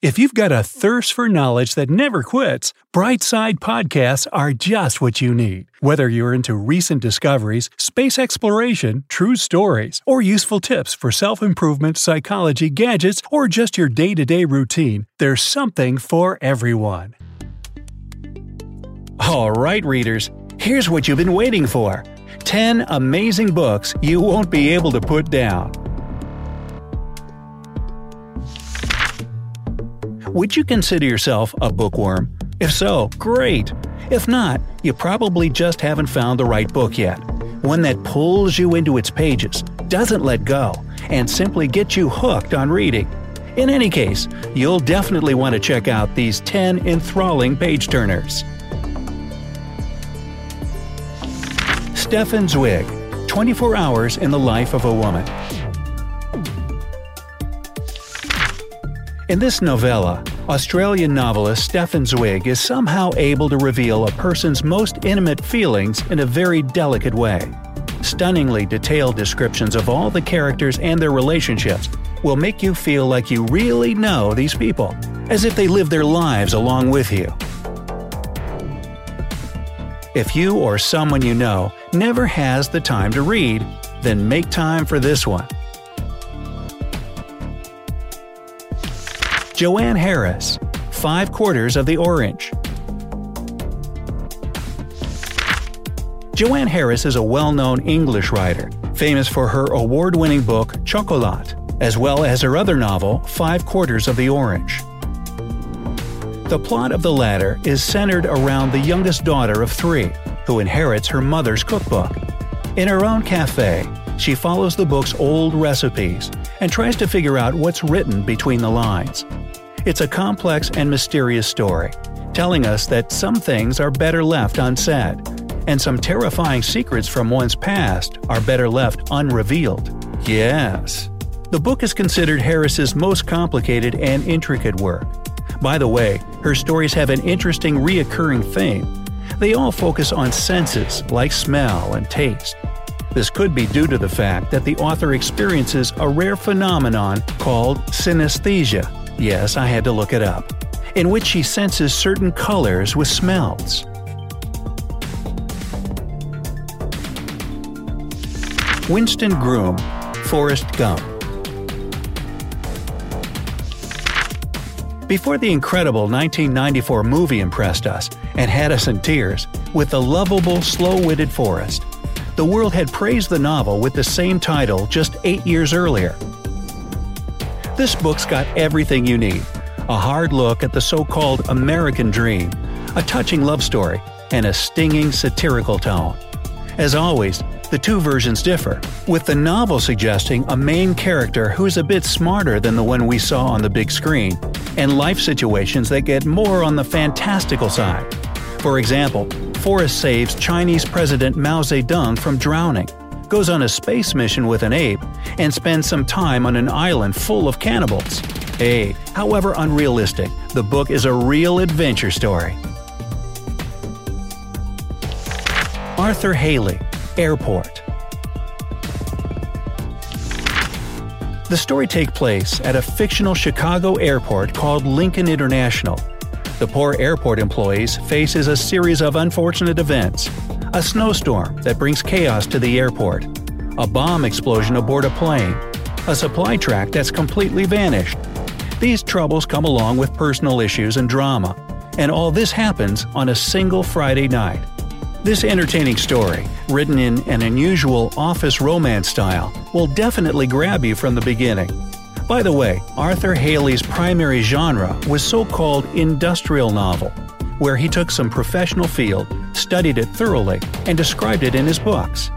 If you've got a thirst for knowledge that never quits, Brightside Podcasts are just what you need. Whether you're into recent discoveries, space exploration, true stories, or useful tips for self improvement, psychology, gadgets, or just your day to day routine, there's something for everyone. All right, readers, here's what you've been waiting for 10 amazing books you won't be able to put down. Would you consider yourself a bookworm? If so, great. If not, you probably just haven't found the right book yet. One that pulls you into its pages, doesn't let go, and simply gets you hooked on reading. In any case, you'll definitely want to check out these 10 enthralling page turners. Stefan Zweig 24 Hours in the Life of a Woman. In this novella, Australian novelist Stefan Zweig is somehow able to reveal a person's most intimate feelings in a very delicate way. Stunningly detailed descriptions of all the characters and their relationships will make you feel like you really know these people, as if they live their lives along with you. If you or someone you know never has the time to read, then make time for this one. Joanne Harris, Five Quarters of the Orange. Joanne Harris is a well known English writer, famous for her award winning book Chocolat, as well as her other novel Five Quarters of the Orange. The plot of the latter is centered around the youngest daughter of three, who inherits her mother's cookbook. In her own cafe, she follows the book's old recipes and tries to figure out what's written between the lines. It's a complex and mysterious story, telling us that some things are better left unsaid, and some terrifying secrets from one's past are better left unrevealed. Yes. The book is considered Harris's most complicated and intricate work. By the way, her stories have an interesting reoccurring theme. They all focus on senses like smell and taste. This could be due to the fact that the author experiences a rare phenomenon called synesthesia. Yes, I had to look it up. In which she senses certain colors with smells. Winston Groom, Forrest Gump. Before the incredible 1994 movie impressed us and had us in tears with the lovable, slow witted Forrest, the world had praised the novel with the same title just eight years earlier. This book's got everything you need a hard look at the so called American dream, a touching love story, and a stinging satirical tone. As always, the two versions differ, with the novel suggesting a main character who's a bit smarter than the one we saw on the big screen, and life situations that get more on the fantastical side. For example, Forrest saves Chinese President Mao Zedong from drowning, goes on a space mission with an ape, and spends some time on an island full of cannibals. Hey, however unrealistic, the book is a real adventure story. Arthur Hailey, Airport. The story takes place at a fictional Chicago airport called Lincoln International. The poor airport employees faces a series of unfortunate events. A snowstorm that brings chaos to the airport, a bomb explosion aboard a plane, a supply track that's completely vanished. These troubles come along with personal issues and drama, and all this happens on a single Friday night. This entertaining story, written in an unusual office romance style, will definitely grab you from the beginning. By the way, Arthur Hailey's primary genre was so called industrial novel, where he took some professional field, studied it thoroughly, and described it in his books.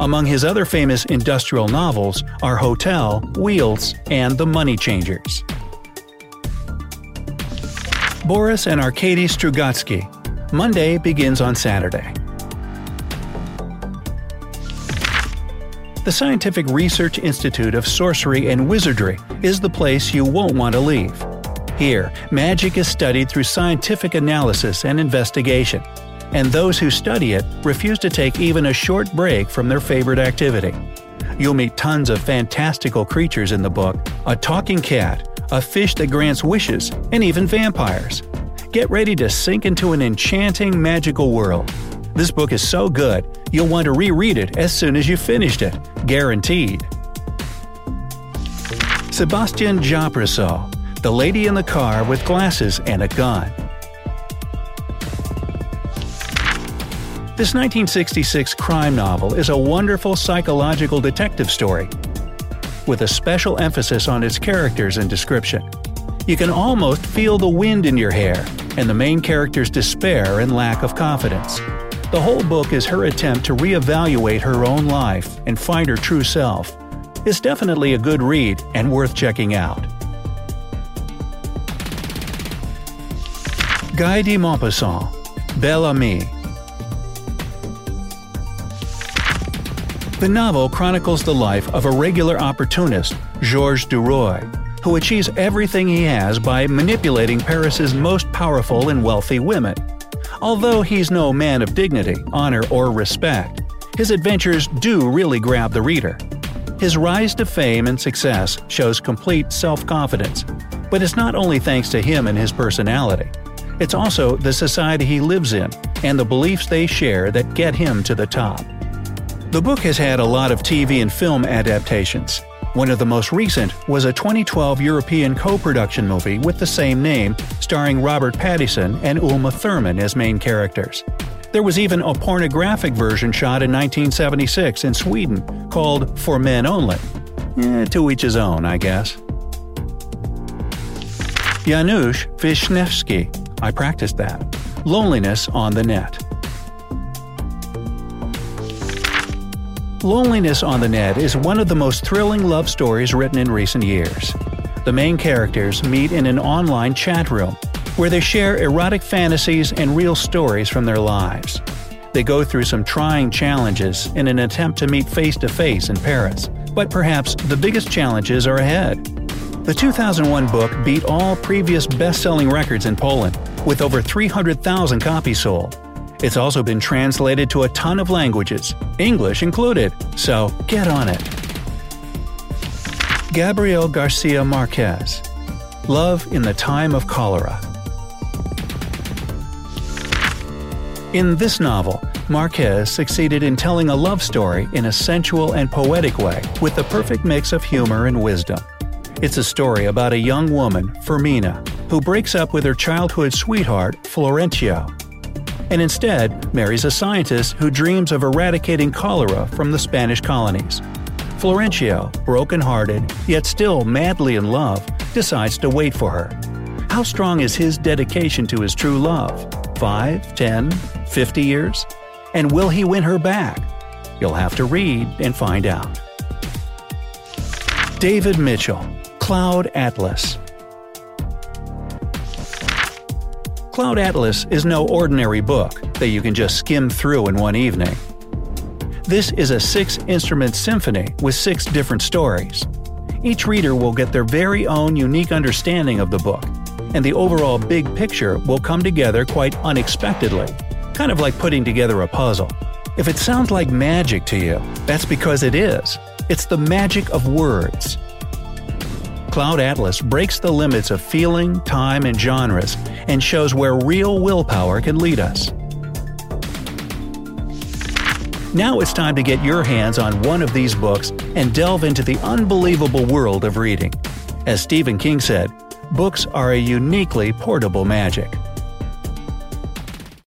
Among his other famous industrial novels are Hotel, Wheels, and The Money Changers. Boris and Arkady Strugatsky. Monday begins on Saturday. The Scientific Research Institute of Sorcery and Wizardry is the place you won't want to leave. Here, magic is studied through scientific analysis and investigation, and those who study it refuse to take even a short break from their favorite activity. You'll meet tons of fantastical creatures in the book a talking cat, a fish that grants wishes, and even vampires. Get ready to sink into an enchanting, magical world. This book is so good, you'll want to reread it as soon as you've finished it. Guaranteed. Sebastian Japrisot, The Lady in the Car with Glasses and a Gun. This 1966 crime novel is a wonderful psychological detective story with a special emphasis on its characters and description. You can almost feel the wind in your hair and the main character's despair and lack of confidence. The whole book is her attempt to reevaluate her own life and find her true self. It's definitely a good read and worth checking out. Guy de Maupassant, Bel Ami, The novel chronicles the life of a regular opportunist, Georges Duroy, who achieves everything he has by manipulating Paris's most powerful and wealthy women. Although he's no man of dignity, honor, or respect, his adventures do really grab the reader. His rise to fame and success shows complete self confidence, but it's not only thanks to him and his personality. It's also the society he lives in and the beliefs they share that get him to the top. The book has had a lot of TV and film adaptations. One of the most recent was a 2012 European co production movie with the same name, starring Robert Pattinson and Uma Thurman as main characters. There was even a pornographic version shot in 1976 in Sweden called For Men Only. Eh, to each his own, I guess. Janusz Wisniewski. I practiced that. Loneliness on the Net. Loneliness on the Net is one of the most thrilling love stories written in recent years. The main characters meet in an online chat room where they share erotic fantasies and real stories from their lives. They go through some trying challenges in an attempt to meet face to face in Paris, but perhaps the biggest challenges are ahead. The 2001 book beat all previous best selling records in Poland, with over 300,000 copies sold. It's also been translated to a ton of languages, English included, so get on it. Gabriel Garcia Marquez Love in the Time of Cholera. In this novel, Marquez succeeded in telling a love story in a sensual and poetic way with the perfect mix of humor and wisdom. It's a story about a young woman, Fermina, who breaks up with her childhood sweetheart, Florencio, and instead marries a scientist who dreams of eradicating cholera from the Spanish colonies. Florencio, broken-hearted, yet still madly in love, decides to wait for her. How strong is his dedication to his true love? 5, 10, 50 years? And will he win her back? You'll have to read and find out. David Mitchell, Cloud Atlas Cloud Atlas is no ordinary book that you can just skim through in one evening. This is a six instrument symphony with six different stories. Each reader will get their very own unique understanding of the book, and the overall big picture will come together quite unexpectedly, kind of like putting together a puzzle. If it sounds like magic to you, that's because it is. It's the magic of words. Cloud Atlas breaks the limits of feeling, time, and genres and shows where real willpower can lead us. Now it's time to get your hands on one of these books and delve into the unbelievable world of reading. As Stephen King said, books are a uniquely portable magic.